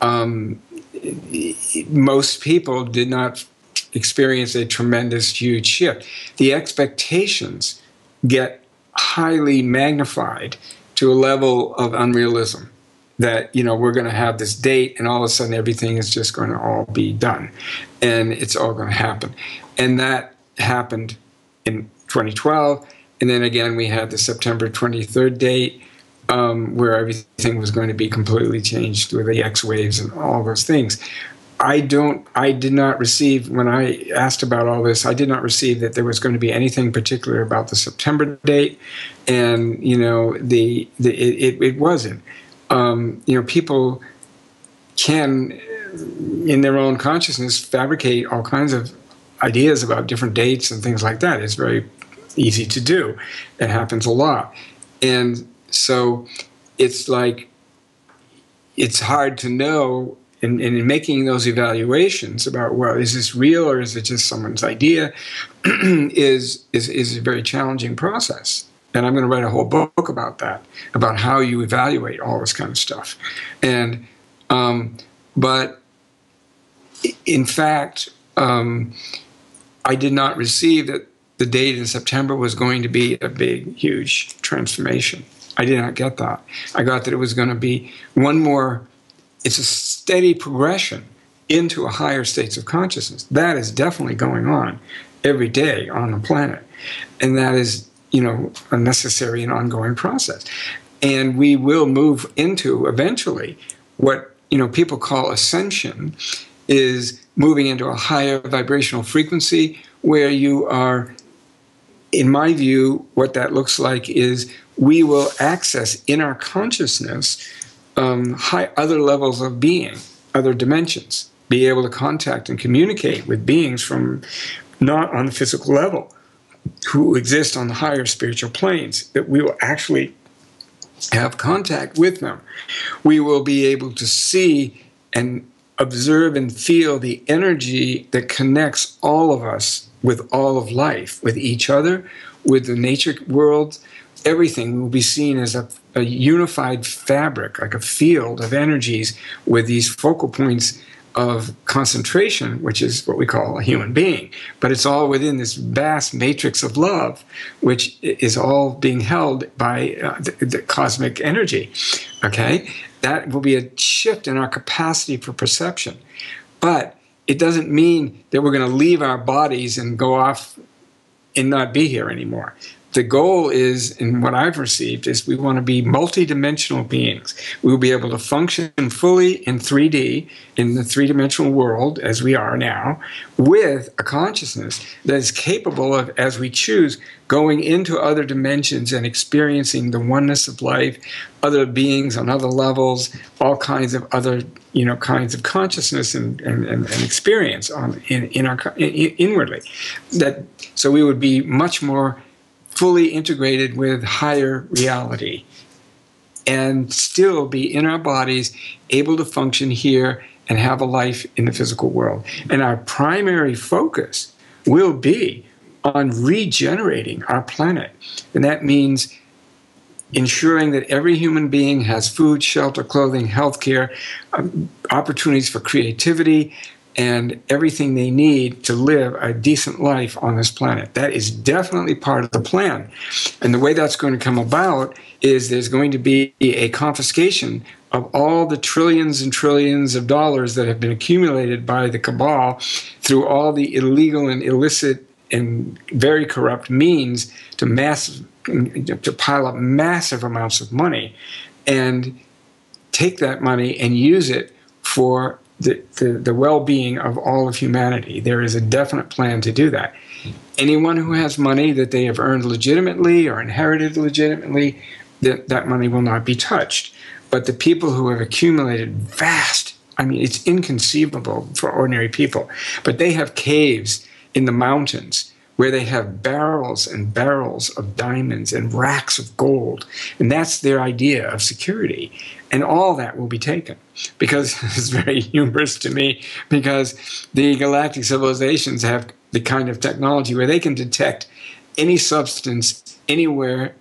um, most people did not experience a tremendous, huge shift. The expectations get highly magnified to a level of unrealism that you know we're going to have this date and all of a sudden everything is just going to all be done and it's all going to happen. And that happened in 2012 and then again we had the september 23rd date um, where everything was going to be completely changed with the x waves and all those things I don't. I did not receive when I asked about all this. I did not receive that there was going to be anything particular about the September date, and you know the, the it, it, wasn't. Um, you know, people can, in their own consciousness, fabricate all kinds of ideas about different dates and things like that. It's very easy to do. It happens a lot, and so it's like it's hard to know in, in making those evaluations about well is this real or is it just someone's idea is, is is a very challenging process and i'm going to write a whole book about that about how you evaluate all this kind of stuff and um, but in fact um, i did not receive that the date in September was going to be a big, huge transformation. I did not get that. I got that it was going to be one more, it's a steady progression into a higher states of consciousness. That is definitely going on every day on the planet. And that is, you know, a necessary and ongoing process. And we will move into eventually what, you know, people call ascension is moving into a higher vibrational frequency where you are in my view, what that looks like is we will access in our consciousness um, high other levels of being, other dimensions, be able to contact and communicate with beings from not on the physical level who exist on the higher spiritual planes, that we will actually have contact with them. We will be able to see and observe and feel the energy that connects all of us with all of life, with each other, with the nature world. Everything will be seen as a, a unified fabric, like a field of energies with these focal points of concentration, which is what we call a human being. But it's all within this vast matrix of love, which is all being held by uh, the, the, cosmic energy. Okay? That will be a shift in our capacity for perception. But it doesn't mean that we're going to leave our bodies and go off and not be here anymore the goal is, and what I've received, is we want to be multidimensional beings. We will be able to function fully in 3D, in the three dimensional world as we are now, with a consciousness that is capable of, as we choose, going into other dimensions and experiencing the oneness of life, other beings on other levels, all kinds of other you know kinds of consciousness and, and, and, and experience on in, in our in, inwardly. That so we would be much more fully integrated with higher reality and still be in our bodies, able to function here and have a life in the physical world. And our primary focus will be on regenerating our planet. And that means ensuring that every human being has food, shelter, clothing, health care, um, opportunities for creativity, and everything they need to live a decent life on this planet. That is definitely part of the plan. And the way that's going to come about is there's going to be a confiscation of all the trillions and trillions of dollars that have been accumulated by the cabal through all the illegal and illicit and very corrupt means to mass to pile up massive amounts of money and take that money and use it for the, the, the well being of all of humanity. There is a definite plan to do that. Anyone who has money that they have earned legitimately or inherited legitimately, that, that money will not be touched. But the people who have accumulated vast, I mean, it's inconceivable for ordinary people, but they have caves in the mountains where they have barrels and barrels of diamonds and racks of gold. And that's their idea of security. And all that will be taken because it's very humorous to me because the galactic civilizations have the kind of technology where they can detect any substance anywhere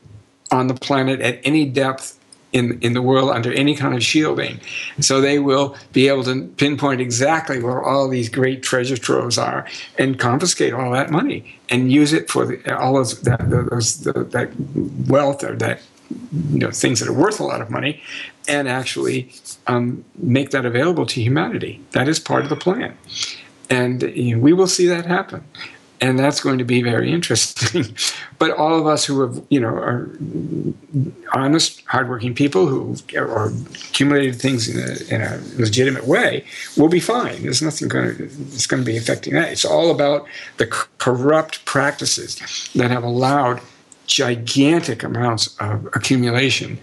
on the planet at any depth in, in the world under any kind of shielding. So they will be able to pinpoint exactly where all these great treasure troves are and confiscate all that money and use it for the, all those that, those, the, that wealth or that you know things that are worth a lot of money and actually um, make that available to humanity. That is part of the plan. And you know, we will see that happen and that's going to be very interesting. but all of us who have, you know, are honest, hardworking people who are accumulated things in a, in a legitimate way will be fine. There's nothing going to it's going to be affecting that. It's all about the corrupt practices that have allowed gigantic amounts of accumulation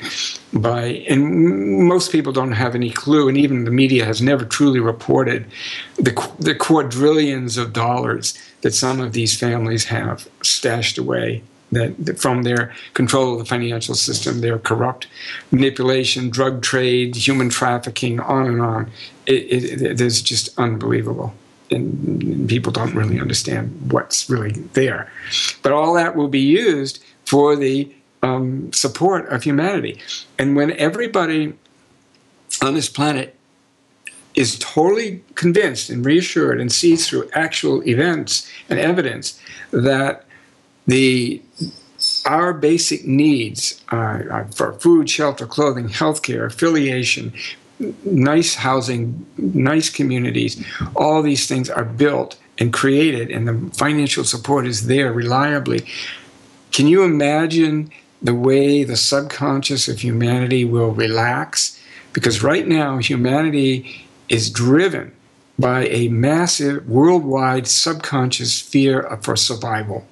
by and most people don't have any clue and even the media has never truly reported the, the quadrillions of dollars that some of these families have stashed away that, from their control of the financial system their corrupt manipulation drug trade human trafficking on and on. It, it, it is just unbelievable and people don't really understand what's really there. But all that will be used for the um, support of humanity. And when everybody on this planet is totally convinced and reassured and sees through actual events and evidence that the our basic needs for food, shelter, clothing, healthcare, affiliation, nice housing, nice communities, all these things are built and created, and the financial support is there reliably. Can you imagine the way the subconscious of humanity will relax? Because right now, humanity is driven by a massive worldwide subconscious fear for survival.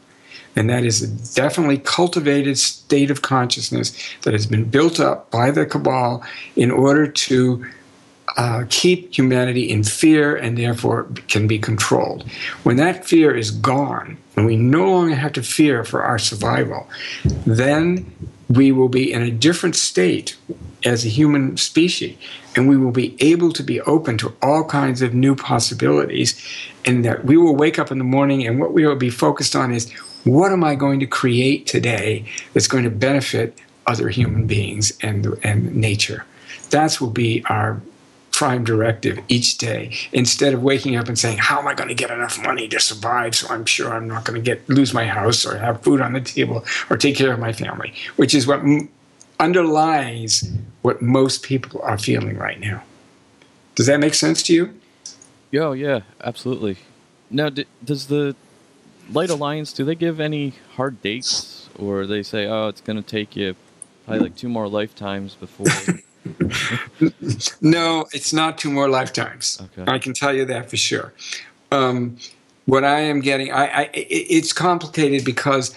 And that is a definitely cultivated state of consciousness that has been built up by the cabal in order to uh, keep humanity in fear and therefore can be controlled. When that fear is gone, and we no longer have to fear for our survival, then we will be in a different state as a human species and we will be able to be open to all kinds of new possibilities and that we will wake up in the morning and what we will be focused on is what am i going to create today that's going to benefit other human beings and and nature? That will be our prime directive each day instead of waking up and saying how am i going to get enough money to survive so i'm sure i'm not going to get lose my house or have food on the table or take care of my family? Which is what m- underlies what most people are feeling right now. Does that make sense to you? Yeah oh, yeah absolutely. Now d- does the light alliance do they give any hard dates or they say oh it's going to take you probably like two more lifetimes before no, it's not two more lifetimes. Okay. I can tell you that for sure. Um, what I am getting, I, I, it's complicated because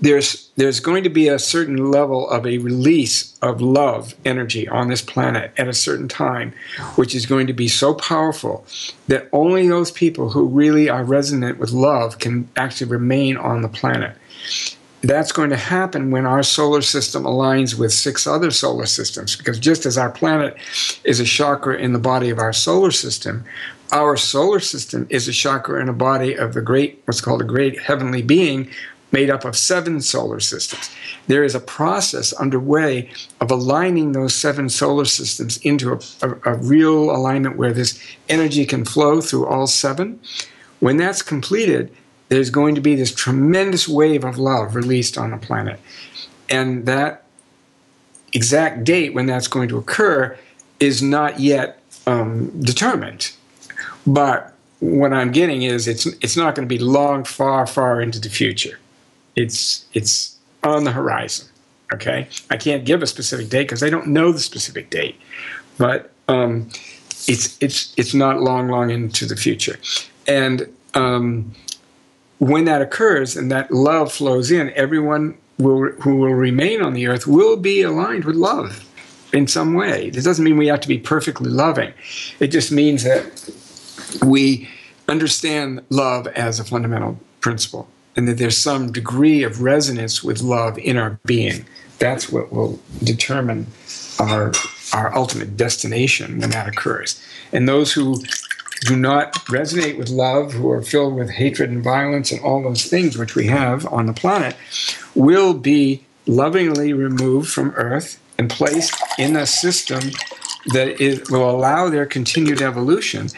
there's there's going to be a certain level of a release of love energy on this planet at a certain time, which is going to be so powerful that only those people who really are resonant with love can actually remain on the planet that's going to happen when our solar system aligns with six other solar systems. Because just as our planet is a chakra in the body of our solar system, our solar system is a chakra in a body of the great, what's called a great heavenly being, made up of seven solar systems. There is a process underway of aligning those seven solar systems into a, a, a real alignment where this energy can flow through all seven. When that's completed, there's going to be this tremendous wave of love released on the planet. And that exact date when that's going to occur is not yet um, determined. But what I'm getting is it's it's not going to be long, far, far into the future. It's it's on the horizon. Okay, I can't give a specific date because I don't know the specific date, but um, it's it's it's not long, long into the future, and um, when that occurs and that love flows in, everyone will, who will remain on the earth will be aligned with love in some way. It doesn't mean we have to be perfectly loving. It just means that we understand love as a fundamental principle and that there's some degree of resonance with love in our being. That's what will determine our our ultimate destination when that occurs. And those who do not resonate with love, who are filled with hatred and violence and all those things which we have on the planet, will be lovingly removed from Earth and placed in a system that is, will allow their continued evolution.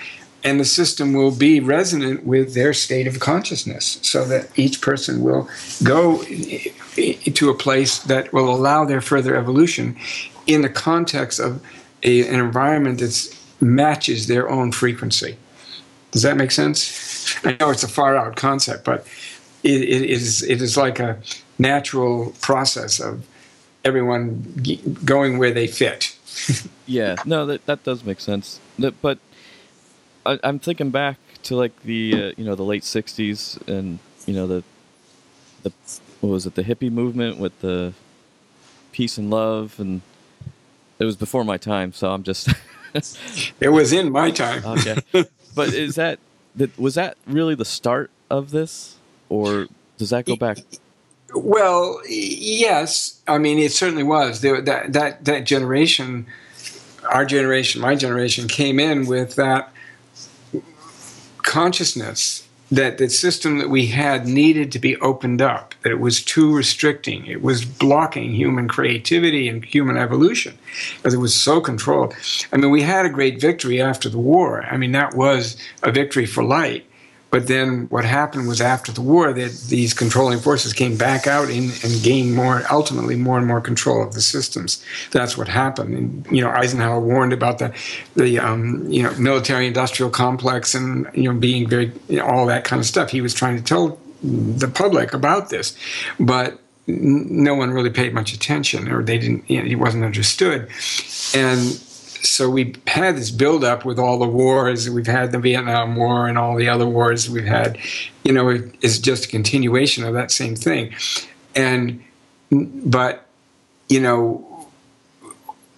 And the system will be resonant with their state of consciousness so that each person will go to a place that will allow their further evolution in the context of a, an environment that's matches their own frequency. Does that make sense? I know it's a far out concept, but it, it is it is like a natural process of everyone going where they fit. yeah, no, that that does make sense. But I, am thinking back to like the uh, you know the late '60s and you know the the what was it the hippie movement with the peace and love and it was before my time, so I'm just it was in my time. okay, but is that was that really the start of this, or does that go back? Well, yes. I mean, it certainly was. There, that that that generation, our generation, my generation, came in with that consciousness that the system that we had needed to be opened up, that it was too restricting. It was blocking human creativity and human evolution because it was so controlled. I mean, we had a great victory after the war. I mean, that was a victory for light. But then what happened was after the war that these controlling forces came back out in, and gained more, ultimately more and more control of the systems. That's what happened. And you know, Eisenhower warned about the the um, you know military-industrial complex and you know being very you know, all that kind of stuff. He was trying to tell the public about this, but no one really paid much attention, or they didn't. You know, it wasn't understood, and so we had this buildup with all the wars. We've had the Vietnam War and all the other wars we've had. You know, it's just a continuation of that same thing. And, but, you know,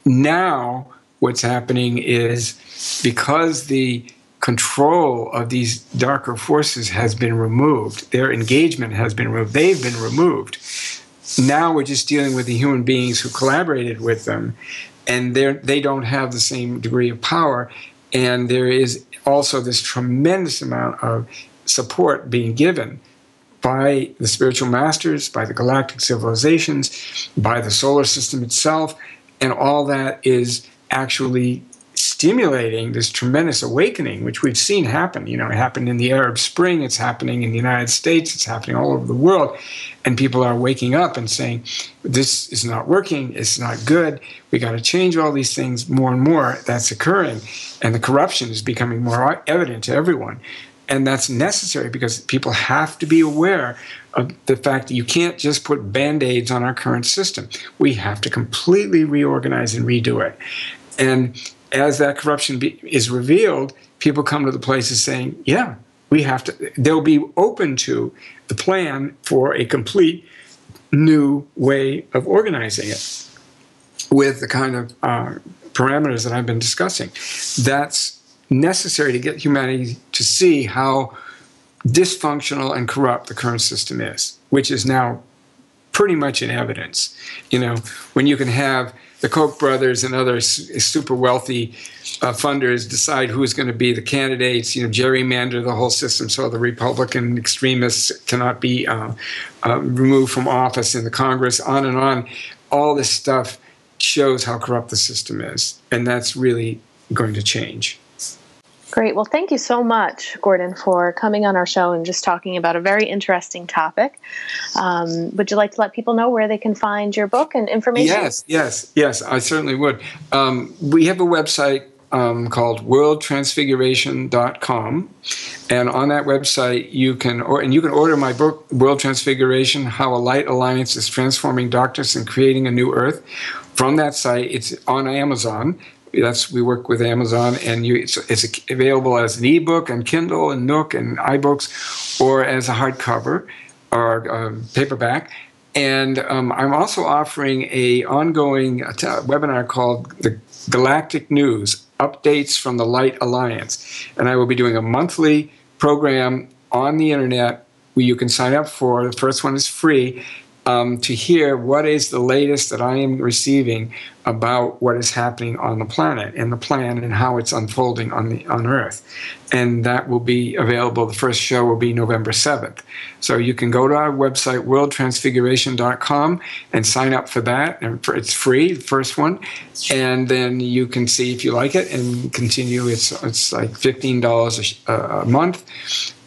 now what's happening is because the control of these darker forces has been removed, their engagement has been removed, they've been removed. Now we're just dealing with the human beings who collaborated with them and they don't have the same degree of power. And there is also this tremendous amount of support being given by the spiritual masters, by the galactic civilizations, by the solar system itself, and all that is actually stimulating this tremendous awakening, which we've seen happen. You know, it happened in the Arab Spring, it's happening in the United States, it's happening all over the world. And people are waking up and saying, this is not working, it's not good, we got to change all these things more and more. That's occurring. And the corruption is becoming more evident to everyone. And that's necessary because people have to be aware of the fact that you can't just put band aids on our current system. We have to completely reorganize and redo it. And as that corruption be, is revealed, people come to the places saying, yeah, we have to, they'll be open to the plan for a complete new way of organizing it with the kind of uh, parameters that I've been discussing. That's necessary to get humanity to see how dysfunctional and corrupt the current system is, which is now pretty much in evidence. You know, when you can have the Koch brothers and other super wealthy uh, funders decide who's going to be the candidates, you know, gerrymander the whole system so the Republican extremists cannot be uh, removed from office in the Congress, on and on. All this stuff shows how corrupt the system is, and that's really going to change. Great. Well, thank you so much, Gordon, for coming on our show and just talking about a very interesting topic. Um, would you like to let people know where they can find your book and information? Yes, yes, yes, I certainly would. Um, we have a website um, called worldtransfiguration.com. And on that website, you can, or, and you can order my book, World Transfiguration How a Light Alliance is Transforming Darkness and Creating a New Earth. From that site, it's on Amazon. That's we work with Amazon, and you, it's, it's available as an ebook and Kindle and Nook and iBooks, or as a hardcover or um, paperback. And um, I'm also offering a ongoing webinar called the Galactic News Updates from the Light Alliance, and I will be doing a monthly program on the internet where you can sign up for. The first one is free, um, to hear what is the latest that I am receiving about what is happening on the planet and the plan and how it's unfolding on the on Earth, and that will be available. The first show will be November seventh, so you can go to our website worldtransfiguration.com and sign up for that, and it's free. The first one, and then you can see if you like it and continue. It's it's like fifteen dollars a, a month,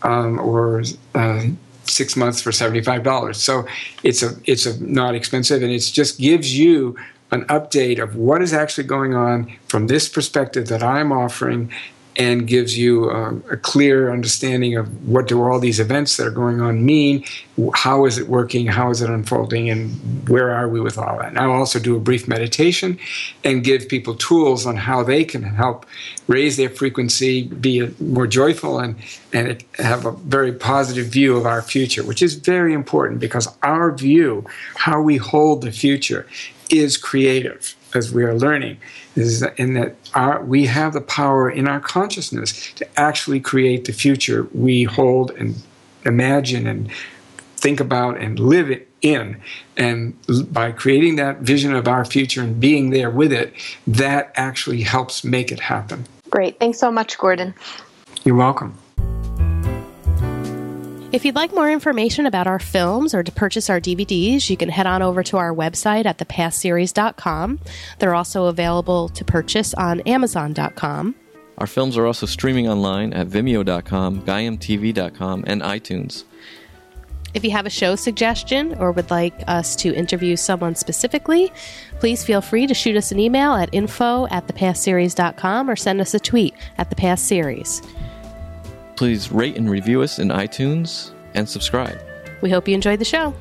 um, or uh, six months for $75. So it's a it's a not expensive and it just gives you an update of what is actually going on from this perspective that I'm offering and gives you um, a clear understanding of what do all these events that are going on mean, how is it working, how is it unfolding, and where are we with all that. And I'll also do a brief meditation and give people tools on how they can help raise their frequency, be more joyful, and, and have a very positive view of our future, which is very important because our view, how we hold the future, is creative as we are learning is that in that our, we have the power in our consciousness to actually create the future we hold and imagine and think about and live it in. And by creating that vision of our future and being there with it, that actually helps make it happen. Great. Thanks so much, Gordon. You're welcome. If you'd like more information about our films or to purchase our DVDs, you can head on over to our website at thepastseries.com. They're also available to purchase on amazon.com. Our films are also streaming online at vimeo.com, gaiamtv.com, and iTunes. If you have a show suggestion or would like us to interview someone specifically, please feel free to shoot us an email at info at thepastseries.com or send us a tweet at thepastseries. Please rate and review us in iTunes and subscribe. We hope you enjoyed the show.